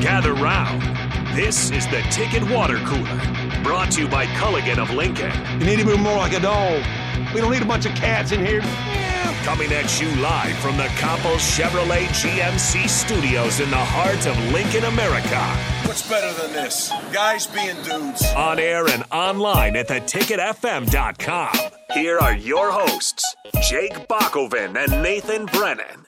Gather round. This is the Ticket Water Cooler, brought to you by Culligan of Lincoln. You need to move more like a dog. We don't need a bunch of cats in here. Coming at you live from the Copple Chevrolet GMC studios in the heart of Lincoln, America. What's better than this? Guys being dudes. On air and online at theticketfm.com. Here are your hosts, Jake Bakoven and Nathan Brennan.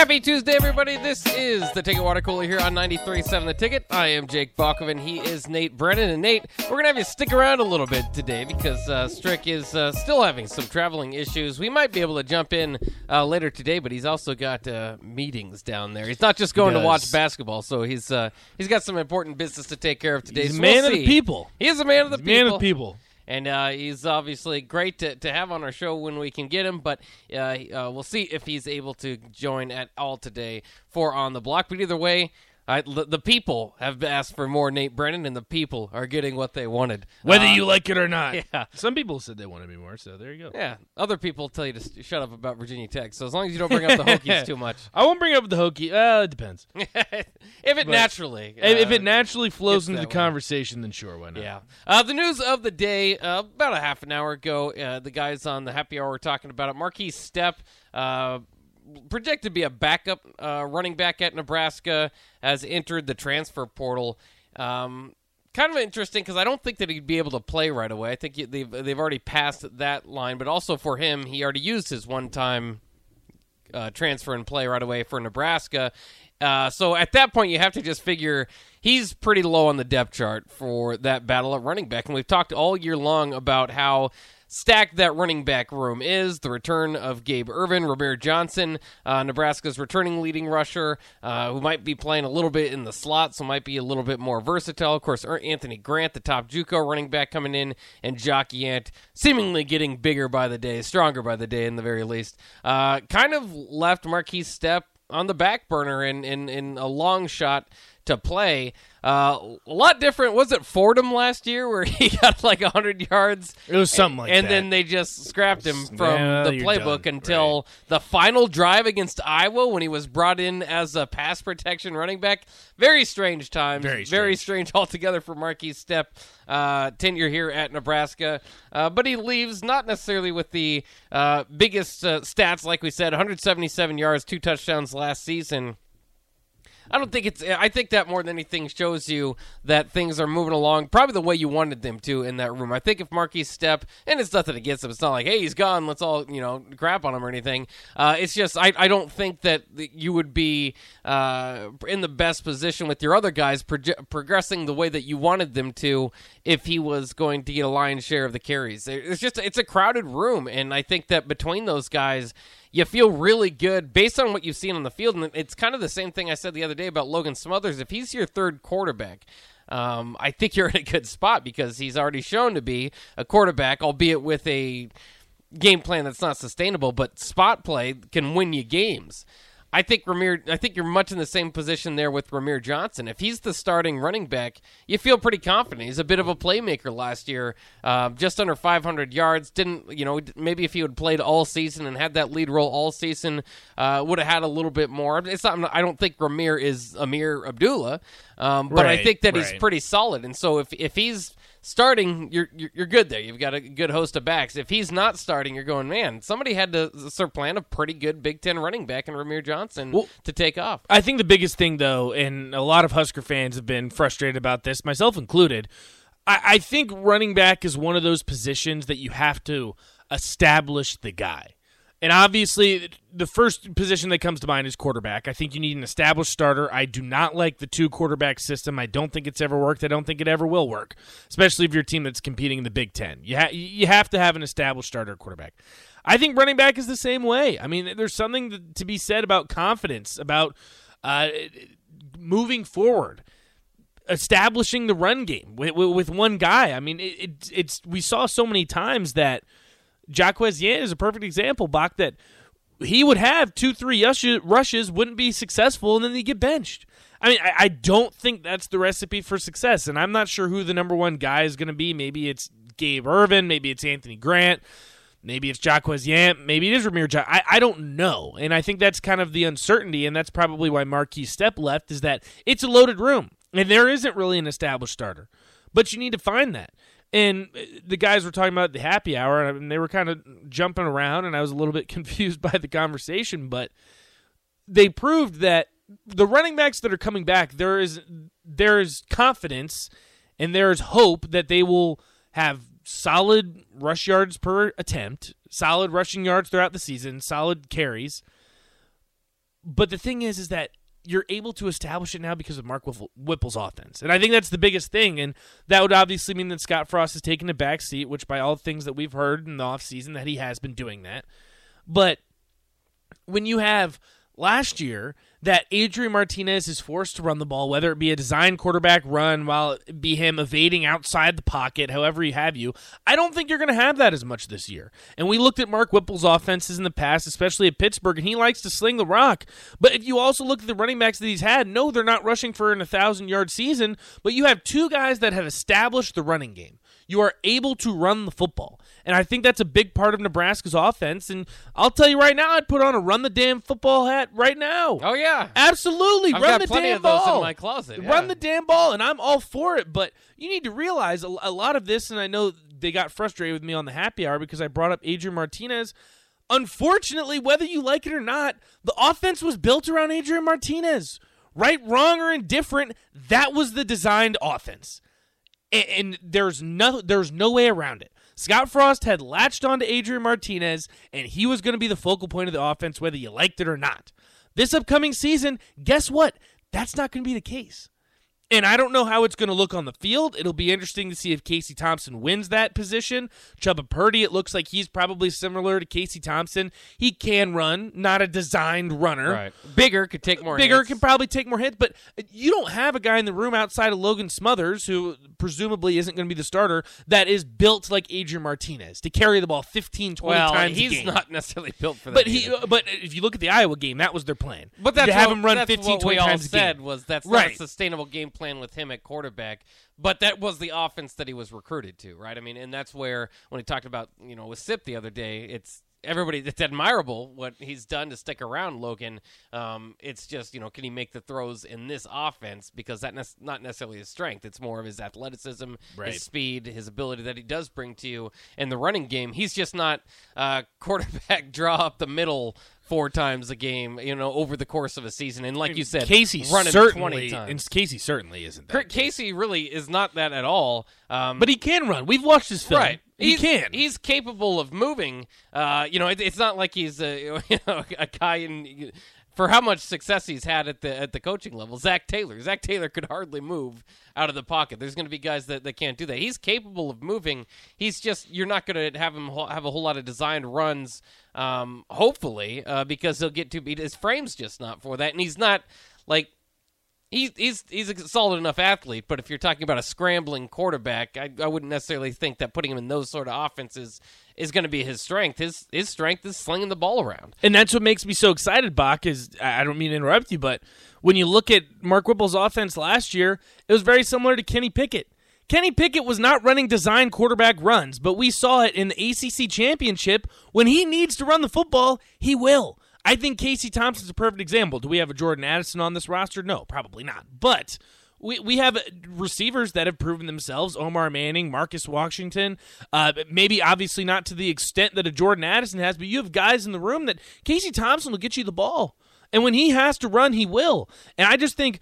Happy Tuesday, everybody. This is the Ticket Water Cooler here on 93.7 The Ticket. I am Jake Bakoven. He is Nate Brennan. And Nate, we're going to have you stick around a little bit today because uh, Strick is uh, still having some traveling issues. We might be able to jump in uh, later today, but he's also got uh, meetings down there. He's not just going to watch basketball, so he's uh, he's got some important business to take care of today. He's a man we'll of the people. He is a man of the He's people. man of the people. And uh, he's obviously great to, to have on our show when we can get him, but uh, uh, we'll see if he's able to join at all today for On the Block. But either way, I, the, the people have asked for more Nate Brennan, and the people are getting what they wanted. Whether Uh, you like it or not. yeah. Some people said they wanted me more, so there you go. Yeah, other people tell you to s- shut up about Virginia Tech. So as long as you don't bring up the Hokies too much, I won't bring up the Hokie. Uh, it depends. if it naturally, if, if uh, it naturally flows into the way. conversation, then sure, why not? Yeah. Uh, the news of the day, uh, about a half an hour ago, uh, the guys on the happy hour were talking about it. Markese Stepp, uh, projected to be a backup uh, running back at Nebraska, has entered the transfer portal. Um, kind of interesting because I don't think that he'd be able to play right away. I think he- they've they've already passed that line, but also for him, he already used his one time uh, transfer and play right away for Nebraska. Uh, so at that point, you have to just figure he's pretty low on the depth chart for that battle at running back. And we've talked all year long about how stacked that running back room is. The return of Gabe Ervin, Rahmir Johnson, uh, Nebraska's returning leading rusher, uh, who might be playing a little bit in the slot, so might be a little bit more versatile. Of course, Anthony Grant, the top JUCO running back, coming in, and Jaquez Yant seemingly getting bigger by the day, stronger by the day, in the very least. Uh, kind of left Markese Stepp on the back burner in, in, in a long shot to play. Uh, a lot different. Was it Fordham last year where he got like 100 yards? It was something like and that. then they just scrapped him from Yeah, the playbook done. until the final drive against Iowa when he was brought in as a pass protection running back. Very strange times. Very Very strange. strange altogether for Markese Stepp uh, tenure here at Nebraska. Uh, but he leaves not necessarily with the uh, biggest uh, stats, like we said 177 yards, two touchdowns last season. I don't think it's. I think that more than anything shows you that things are moving along probably the way you wanted them to in that room. I think if Markese Stepp, and it's nothing against him, it's not like, hey, he's gone, let's all, you know, crap on him or anything. Uh, it's just, I, I don't think that you would be uh, in the best position with your other guys proge- progressing the way that you wanted them to if he was going to get a lion's share of the carries. It's just, it's a crowded room, and I think that between those guys, you feel really good based on what you've seen on the field. And it's kind of the same thing I said the other day about Logan Smothers. If he's your third quarterback, um, I think you're in a good spot because he's already shown to be a quarterback, albeit with a game plan that's not sustainable, but spot play can win you games. I think Rahmir. I think you're much in the same position there with Rahmir Johnson. If he's the starting running back, you feel pretty confident. He's a bit of a playmaker last year, uh, just under 500 yards. Didn't you know? Maybe if he had played all season and had that lead role all season, uh, would have had a little bit more. It's not. I don't think Rahmir is Ameer Abdullah, um, but I think that he's pretty solid. And so if if he's starting, you're, you're you're good there. You've got a good host of backs. If he's not starting, you're going, man. Somebody had to supplant a pretty good Big Ten running back in Rahmir Johnson Well- to take off. I think the biggest thing, though, and a lot of Husker fans have been frustrated about this, myself included. I, I think running back is one of those positions that you have to establish the guy. And obviously, the first position that comes to mind is quarterback. I think you need an established starter. I do not like the two quarterback system. I don't think it's ever worked. I don't think it ever will work, especially if you're a team that's competing in the Big Ten. You, ha- you have to have an established starter quarterback. I think running back is the same way. I mean, there's something to- be said about confidence, about uh, moving forward establishing the run game with, with, one guy. I mean, it, it's we saw so many times that Jaquez Yant is a perfect example, Bach, that he would have two, three rushes, wouldn't be successful, and then they get benched. I mean, I, I don't think that's the recipe for success, and I'm not sure who the number one guy is going to be. Maybe it's Gabe Ervin, maybe it's Anthony Grant, maybe it's Jaquez Yant, maybe it is Rahmir Johnson. I, I don't know. And I think that's kind of the uncertainty, and that's probably why Markese Stepp left, is that it's a loaded room, and there isn't really an established starter. But you need to find that. And uh, the guys were talking about the happy hour, and they were kind of jumping around, and I was a little bit confused by the conversation, but they proved that the running backs that are coming back, there is there is confidence and there is hope that they will have solid rush yards per attempt, solid rushing yards throughout the season, solid carries. But the thing is, is that you're able to establish it now because of Mark Whipple's offense. And I think that's the biggest thing. And that would obviously mean that Scott Frost has taken a back seat, which by all things that we've heard in the offseason that he has been doing that. But when you have last year that Adrian Martinez is forced to run the ball, whether it be a design quarterback run while it be him evading outside the pocket, however you have you. I don't think you're going to have that as much this year. And we looked at Mark Whipple's offenses in the past, especially at Pittsburgh, and he likes to sling the rock. But if you also look at the running backs that he's had, no, they're not rushing for an 1,000 yard season, but you have two guys that have established the running game. You are able to run the football. And I think that's a big part of Nebraska's offense. And I'll tell you right now, I'd put on a run the damn football hat right now. Oh yeah, absolutely. I've run got the plenty damn of those ball. in my closet. Run the damn ball, and I'm all for it. But you need to realize a, a lot of this, and I know they got frustrated with me on the happy hour because I brought up Adrian Martinez. Unfortunately, whether you like it or not, the offense was built around Adrian Martinez. Right, wrong, or indifferent, that was the designed offense and, and there's no there's no way around it. Scott Frost had latched onto Adrian Martinez, and he was going to be the focal point of the offense, whether you liked it or not. This upcoming season, guess what? That's not going to be the case. And I don't know how it's going to look on the field. It'll be interesting to see if Casey Thompson wins that position. Chubba Purdy, it looks like he's probably similar to Casey Thompson. He can run, not a designed runner. Right. Bigger could take more. Bigger hits. can probably take more hits, but you don't have a guy in the room outside of Logan Smothers, who presumably isn't going to be the starter, that is built like Adrian Martinez to carry the ball 15, 20 well, times he's a game. not necessarily built for that. But he, either. Uh, but if you look at the Iowa game, that was their plan. But that's to have what, him run that's 15, what 20 we all times said was that's not a sustainable game plan with him at quarterback. But that was the offense that he was recruited to, right? I mean, and that's where when he talked about you know with Sip the other day, it's everybody it's admirable what he's done to stick around Logan. Um, it's just you know can he make the throws in this offense because that's ne- not necessarily his strength. It's more of his athleticism, Right. his speed, his ability that he does bring to you in the running game. He's just not uh, quarterback draw up the middle four times a game, you know, over the course of a season. And like you said, Casey running certainly, 20 times. and Casey certainly isn't that. Casey really is not that at all. Um, but he can run. We've watched his film. right, He he's, can. He's capable of moving. Uh, you know, it, it's not like he's a you know a guy in. For how much success he's had at the at the coaching level, Zac Taylor. Zac Taylor could hardly move out of the pocket. There's going to be guys that, that can't do that. He's capable of moving. He's just you're not going to have him have a whole lot of designed runs. Um, hopefully, uh, because he'll get too beat. His frame's just not for that, and he's not like He's he's he's a solid enough athlete, but if you're talking about a scrambling quarterback, I, I wouldn't necessarily think that putting him in those sort of offenses is going to be his strength. His his strength is slinging the ball around. And that's what makes me so excited, Bach, is I don't mean to interrupt you, but when you look at Mark Whipple's offense last year, it was very similar to Kenny Pickett. Kenny Pickett was not running design quarterback runs, but we saw it in the ACC championship. When he needs to run the football, he will. I think Casey Thompson's a perfect example. Do we have a Jordan Addison on this roster? No, probably not. But we, we have receivers that have proven themselves Omar Manning, Marcus Washington. Uh, maybe obviously not to the extent that a Jordan Addison has, but you have guys in the room that Casey Thompson will get you the ball. And when he has to run, he will. And I just think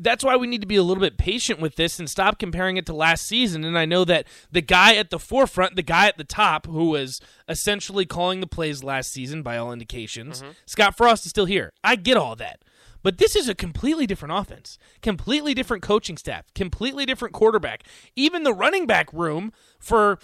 that's why we need to be a little bit patient with this and stop comparing it to last season. And I know that the guy at the forefront, the guy at the top, who was essentially calling the plays last season by all indications, mm-hmm. Scott Frost is still here. I get all that. But this is a completely different offense, completely different coaching staff, completely different quarterback. Even the running back room for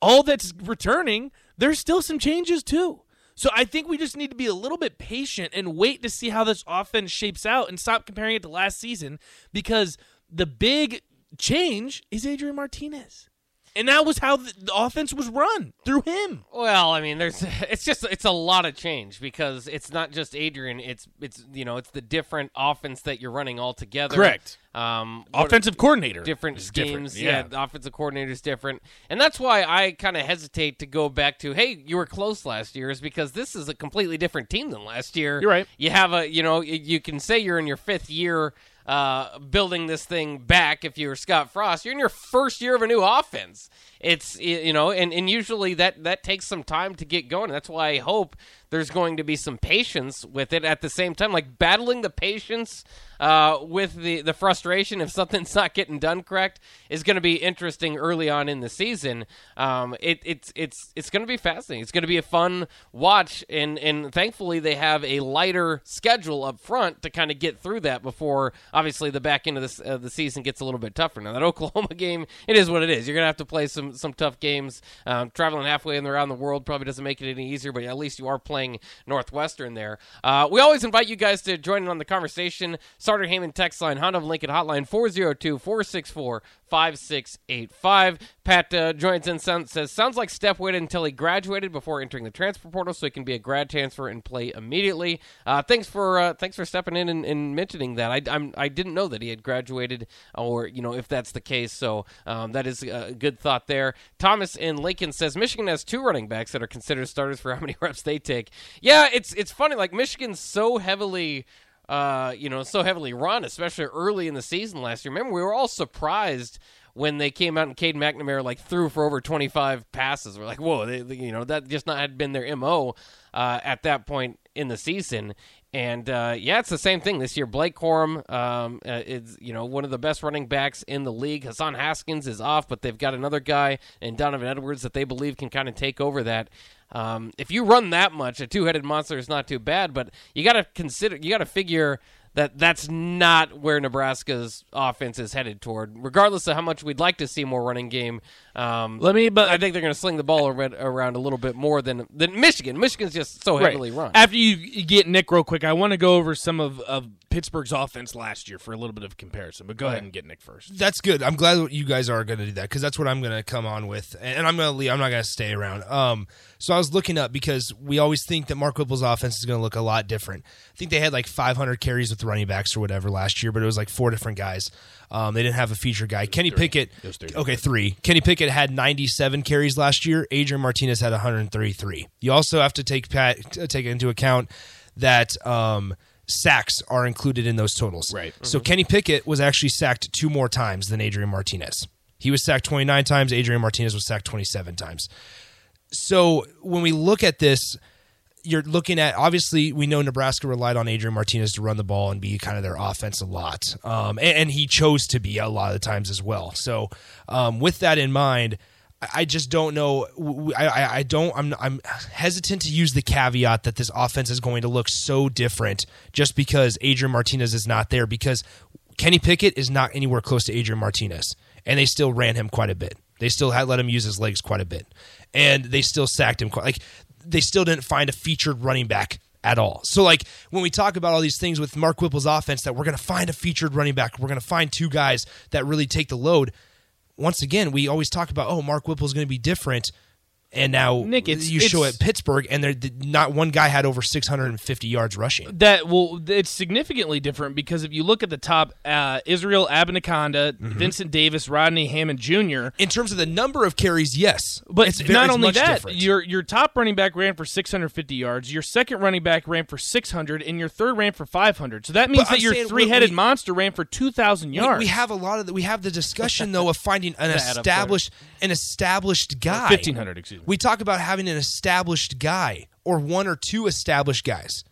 all that's returning, there's still some changes too. So I think we just need to be a little bit patient and wait to see how this offense shapes out and stop comparing it to last season because the big change is Adrian Martinez. And that was how the, offense was run through him. Well, I mean, there's it's just it's a lot of change because it's not just Adrian. It's it's you know it's the different offense that you're running all together. Correct. Um, Offensive coordinator, different schemes. different. Yeah. the offensive coordinator is different, and that's why I kind of hesitate to go back to, hey, you were close last year, is because this is a completely different team than last year. You're right. You have a, you know, you can say you're in your fifth year. Uh, building this thing back. If you're Scott Frost, you're in your first year of a new offense. It's you know, and, and usually that that takes some time to get going. That's why I hope there's going to be some patience with it at the same time, like battling the patience uh, with the the frustration if something's not getting done correct is going to be interesting early on in the season. Um, it, it's it's it's going to be fascinating. It's going to be a fun watch, and and thankfully they have a lighter schedule up front to kind of get through that before obviously the back end of this uh, the season gets a little bit tougher. Now that Oklahoma game, it is what it is. You're going to have to play some some tough games. Um, traveling halfway in around the world probably doesn't make it any easier, but at least you are playing Northwestern there. Uh, we always invite you guys to join in on the conversation. Starter Heyman text line, Honda of Lincoln hotline 402 464 5685. Pat uh, joins in, sound, says, Sounds like Steph waited until he graduated before entering the transfer portal so he can be a grad transfer and play immediately. Uh, thanks for uh, thanks for stepping in and, and mentioning that. I, I'm, I didn't know that he had graduated, or, you know, if that's the case. So um, that is a good thought there. Thomas in Lincoln says, Michigan has two running backs that are considered starters for how many reps they take. Yeah, it's it's funny. Like, Michigan's so heavily uh, you know, so heavily run, especially early in the season last year. Remember, we were all surprised when they came out and Cade McNamara like threw for over 25 passes. We're like, whoa, they, they- you know, that just not had been their mo uh, at that point in the season. And uh, yeah, it's the same thing this year. Blake Corum um, uh, is you know one of the best running backs in the league. Hassan Haskins is off, but they've got another guy in Donovan Edwards that they believe can kind of take over that. Um, if you run that much, a two-headed monster is not too bad, but you got to consider, you got to figure that that's not where Nebraska's offense is headed toward. Regardless of how much we'd like to see more running game, um, Let me, but I think they're going to sling the ball around a little bit more than than Michigan. Michigan's just so heavily run. After you you get Nick real quick, I want to go over some of, of Pittsburgh's offense last year for a little bit of comparison. But go ahead and get Nick first. That's good. I'm glad you guys are going to do that because that's what I'm going to come on with, and I'm going to leave. I'm not going to stay around. Um, so I was looking up because we always think that Mark Whipple's offense is going to look a lot different. I think they had like 500 carries with running backs or whatever last year, but it was like four different guys. Um, they didn't have a feature guy. Kenny Pickett. three. Okay, three. Kenny Pickett had 97 carries last year. Adrian Martinez had 133. You also have to take Pat take into account that um, sacks are included in those totals. Right. So Kenny Pickett was actually sacked two more times than Adrian Martinez. He was sacked 29 times. Adrian Martinez was sacked 27 times. So when we look at this, you're looking at obviously we know Nebraska relied on Adrian Martinez to run the ball and be kind of their offense a lot, um, and, and he chose to be a lot of the times as well. So um, with that in mind, I just don't know. I, I, don't. I'm I'm hesitant to use the caveat that this offense is going to look so different just because Adrian Martinez is not there. Because Kenny Pickett is not anywhere close to Adrian Martinez, and they still ran him quite a bit. They still had let him use his legs quite a bit, and they still sacked him quite. Like they still didn't find a featured running back at all. So like when we talk about all these things with Mark Whipple's offense, that we're going to find a featured running back, we're going to find two guys that really take the load. Once again, we always talk about oh Mark Whipple's going to be different. And now Nick, it's- you show at Pittsburgh, and there not one guy had over 650 yards rushing. That well, it's significantly different because if you look at the top, uh, Israel Abanikanda, Mm-hmm. Vincent Davis, Rodney Hammond Jr. In terms of the number of carries, yes, But it's not only that, different. your your top running back ran for 650 yards, your second running back ran for 600, and your third ran for 500. So that means But that I'm your three-headed monster ran for 2,000 yards. We, have a lot of the, we have the discussion though of finding an add up there. established an established guy. 1,500, excuse me. We talk about having an established guy or one or two established guys.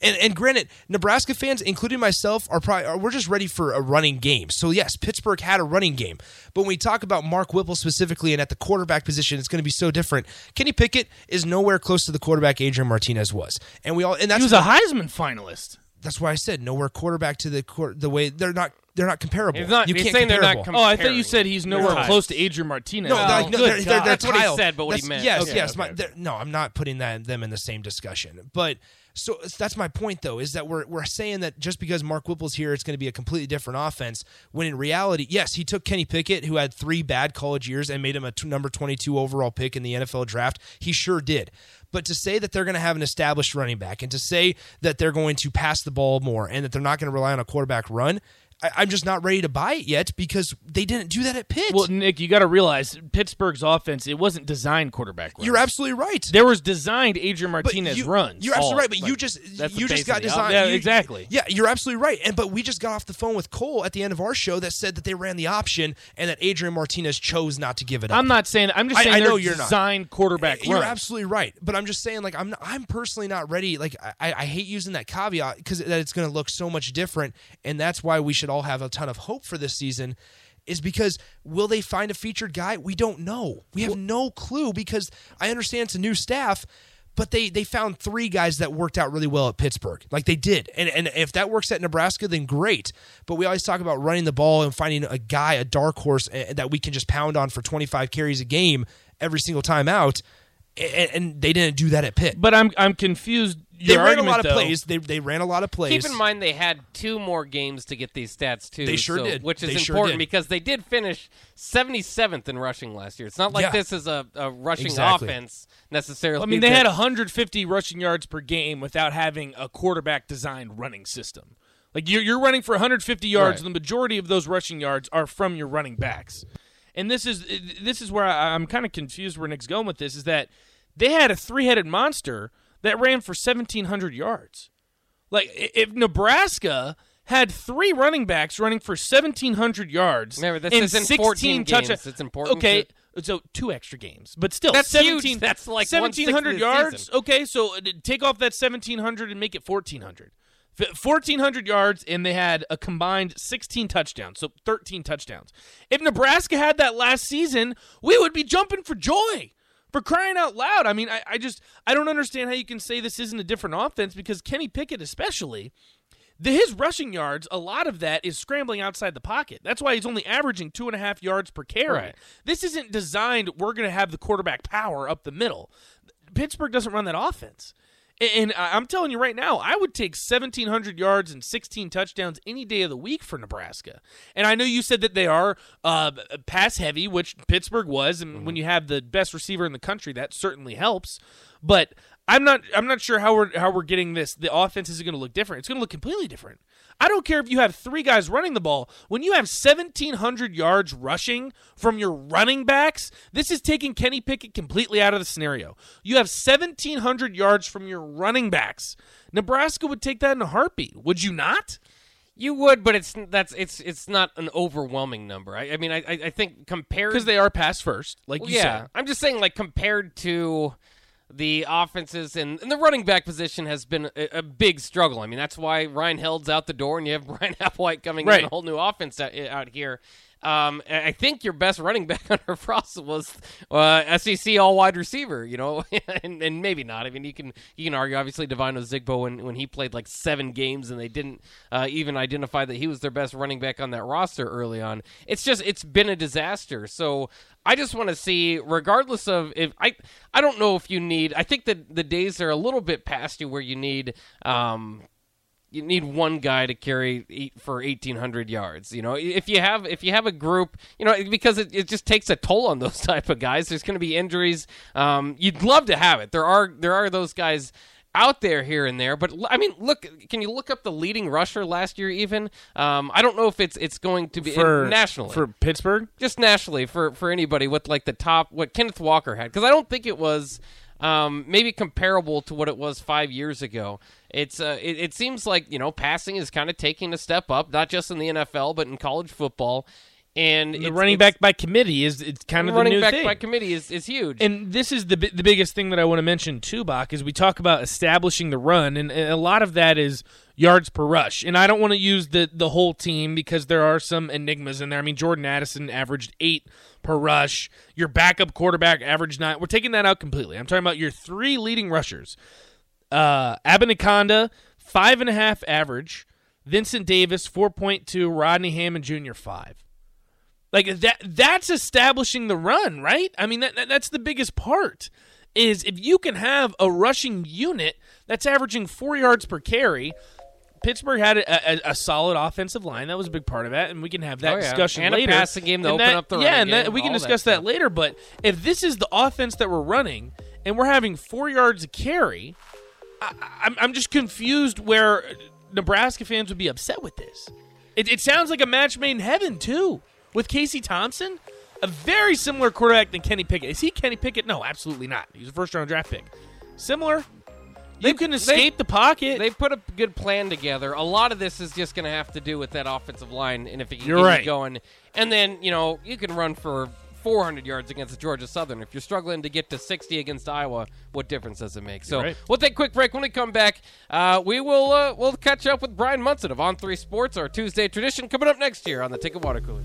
And, and granted, Nebraska fans, including myself, are probably we're just ready for a running game. So yes, Pittsburgh had a running game, but when we talk about Mark Whipple specifically and at the quarterback position, it's going to be so different. Kenny Pickett is nowhere close to the quarterback Adrian Martinez was, and we all and that's he was a Heisman finalist. that's why I said nowhere quarterback to the the way they're not they're not comparable. He's not- you he's can't saying they're not Comparable. Oh, I thought you said he's nowhere Right. close to Adrian Martinez. No, Oh, like, no, good they're, they're, they're That's what he tile- said, but what he that's- meant. Yes, Okay, yes. okay, my- okay. they're- no, I'm not putting that them in the same discussion. But So that's my point, though, is that we're we're saying that just because Mark Whipple's here, it's going to be a completely different offense. When in reality, yes, he took Kenny Pickett, who had three bad college years, and made him a t- number 22 overall pick in the NFL draft. He sure did. But to say that they're going to have an established running back, and to say that they're going to pass the ball more, and that they're not going to rely on a quarterback run, I, am just not ready to buy it yet because they didn't do that at Pitt. Well, Nick, you got to realize Pittsburgh's offense it wasn't designed quarterback. Runs. You're absolutely right. There was designed Adrian Martinez you, runs. You're absolutely all, right, but like, you just you just got designed. Yeah, you- exactly. Yeah, you're absolutely right. And but we just got off the phone with Cole at the end of our show that said that they ran the option and that Adrian Martinez chose not to give it up. I'm not saying. I'm just saying I they're know you're not. designed quarterback You're runs. absolutely right, but I'm just saying, like, I'm I'm personally not ready. Like, I, I hate using that caveat because that it's going to look so much different, and that's why we should all have a ton of hope for this season. Is because will they find a featured guy? We don't know. We have no clue because I understand it's a new staff, but they they found three guys that worked out really well at Pittsburgh, like they did, and and if that works at Nebraska, then great. But we always talk about running the ball and finding a guy, a dark horse eh, that we can just pound on for 25 carries a game every single time out and, and they didn't do that at Pitt. But I'm I'm confused. They Your ran a lot of though- plays. They they ran a lot of plays. Keep in mind they had two more games to get these stats too. They sure so- did. which is They important did. because they did finish 77th in rushing last year. It's not like Yeah. this is a, a rushing Exactly. offense necessarily. I mean, they had 150 rushing yards per game without having a quarterback designed running system. Like you're you're running for 150 yards, Right. and the majority of those rushing yards are from your running backs. And this is this is where I, I'm kind of confused where Nick's going with this is that they had a three headed monster that ran for 1,700 yards. Like if Nebraska had three running backs running for 1,700 yards, Remember, this and isn't 16 14 touch- games. It's important Okay, to- so two extra games, but still, That's 17, huge. That's like 1,700 one-sixth of the yards. Okay, so uh, take off that 1,700 and make it 1,400. F- 1,400 yards, and they had a combined 16 touchdowns, so 13 touchdowns. If Nebraska had that last season, we would be jumping for joy. For crying out loud. I mean, I, I just I don't understand how you can say this isn't a different offense because Kenny Pickett especially the, his rushing yards, a lot of that is scrambling outside the pocket. That's why he's only averaging two and a half yards per carry. Right. This isn't designed, we're going to have the quarterback power up the middle. Pittsburgh doesn't run that offense. And- I'm telling you right now, I would take 1,700 yards and 16 touchdowns any day of the week for Nebraska. And I know you said that they are uh, pass heavy, which Pittsburgh was, and when you have the best receiver in the country, that certainly helps. But I'm not I'm not sure how we're how we're getting this. The offense is going to look different. It's going to look completely different. I don't care if you have three guys running the ball. When you have 1,700 yards rushing from your running backs, this is taking Kenny Pickett completely out of the scenario. You have 1,700 yards from your running backs. Nebraska would take that in a heartbeat. Would you not? You would, but it's that's it's it's not an overwhelming number. I, I mean, I I think compared Because they are pass first, like Well, you yeah, said. I'm just saying, like compared to the offenses and, and the running back position has been a, a big struggle. I mean, that's why Ryan Held's out the door, and you have Bryan Applewhite coming Right. in, a whole new offense out, out here. Um, I think your best running back under Frost was uh, SEC all wide receiver, you know, and, and maybe not. I mean, you can you can argue obviously Devine Ozigbo when, when he played like seven games and they didn't uh, even identify that he was their best running back on that roster early on. It's just it's been a disaster. So I just want to see, regardless of if I I don't know if you need. I think that the days are a little bit past you where you need. Um, you need one guy to carry eight for 1800 yards you know? If you have if you have a group you know because it, it just takes a toll on those type of guys. There's going to be injuries. Um, you'd love to have it. There are there are those guys out there here and there but I mean look can you look up the leading rusher last year even? Um, i don't know if it's it's going to be For nationally. For Pittsburgh? just nationally for for anybody with like the top what Kenneth Walker had because I don't think it was um, maybe comparable to what it was five years ago. It's uh, it, it seems like you know passing is kind of taking a step up, not just in the NFL but in college football. And The running back by committee is it's kind of the running new back thing. by committee is, is huge. And this is the the biggest thing that I want to mention too, Bach, is we talk about establishing the run, and, and a lot of that is yards per rush. And I don't want to use the the whole team because there are some enigmas in there. I mean, Jordan Addison averaged eight per rush. Your backup quarterback averaged nine. We're taking that out completely. I'm talking about your three leading rushers. Uh, Abanikanda, five and a half average. Vincent Davis, four point two. Rodney Hammond Jr. five. Like that that's establishing the run, right? I mean that, that- that's the biggest part. is if you can have a rushing unit that's averaging four yards per carry. Pittsburgh had a, a, a solid offensive line. That was a big part of that, and we can have that Oh, yeah. discussion And a later. passing game to And open that- up the yeah, and that, we can all that discuss that later. But if this is the offense that we're running, and we're having four yards a carry, I, I'm, I'm just confused where Nebraska fans would be upset with this. It, it sounds like a match made in heaven too, with Casey Thompson, a very similar quarterback than Kenny Pickett. Is he Kenny Pickett? No, absolutely not. He's a first round draft pick. Similar. You They- can they- escape the pocket. They put a good plan together. A lot of this is just going to have to do with that offensive line, and if it can You're get right. going, and then you know you can run for 400 yards against Georgia Southern. If you're struggling to get to 60 against Iowa, what difference does it make? So right. we'll take a quick break. When we come back, uh, we will uh, we'll catch up with Brian Munson of On Three Sports, our Tuesday tradition, coming up next year on the Ticket Water Cooler.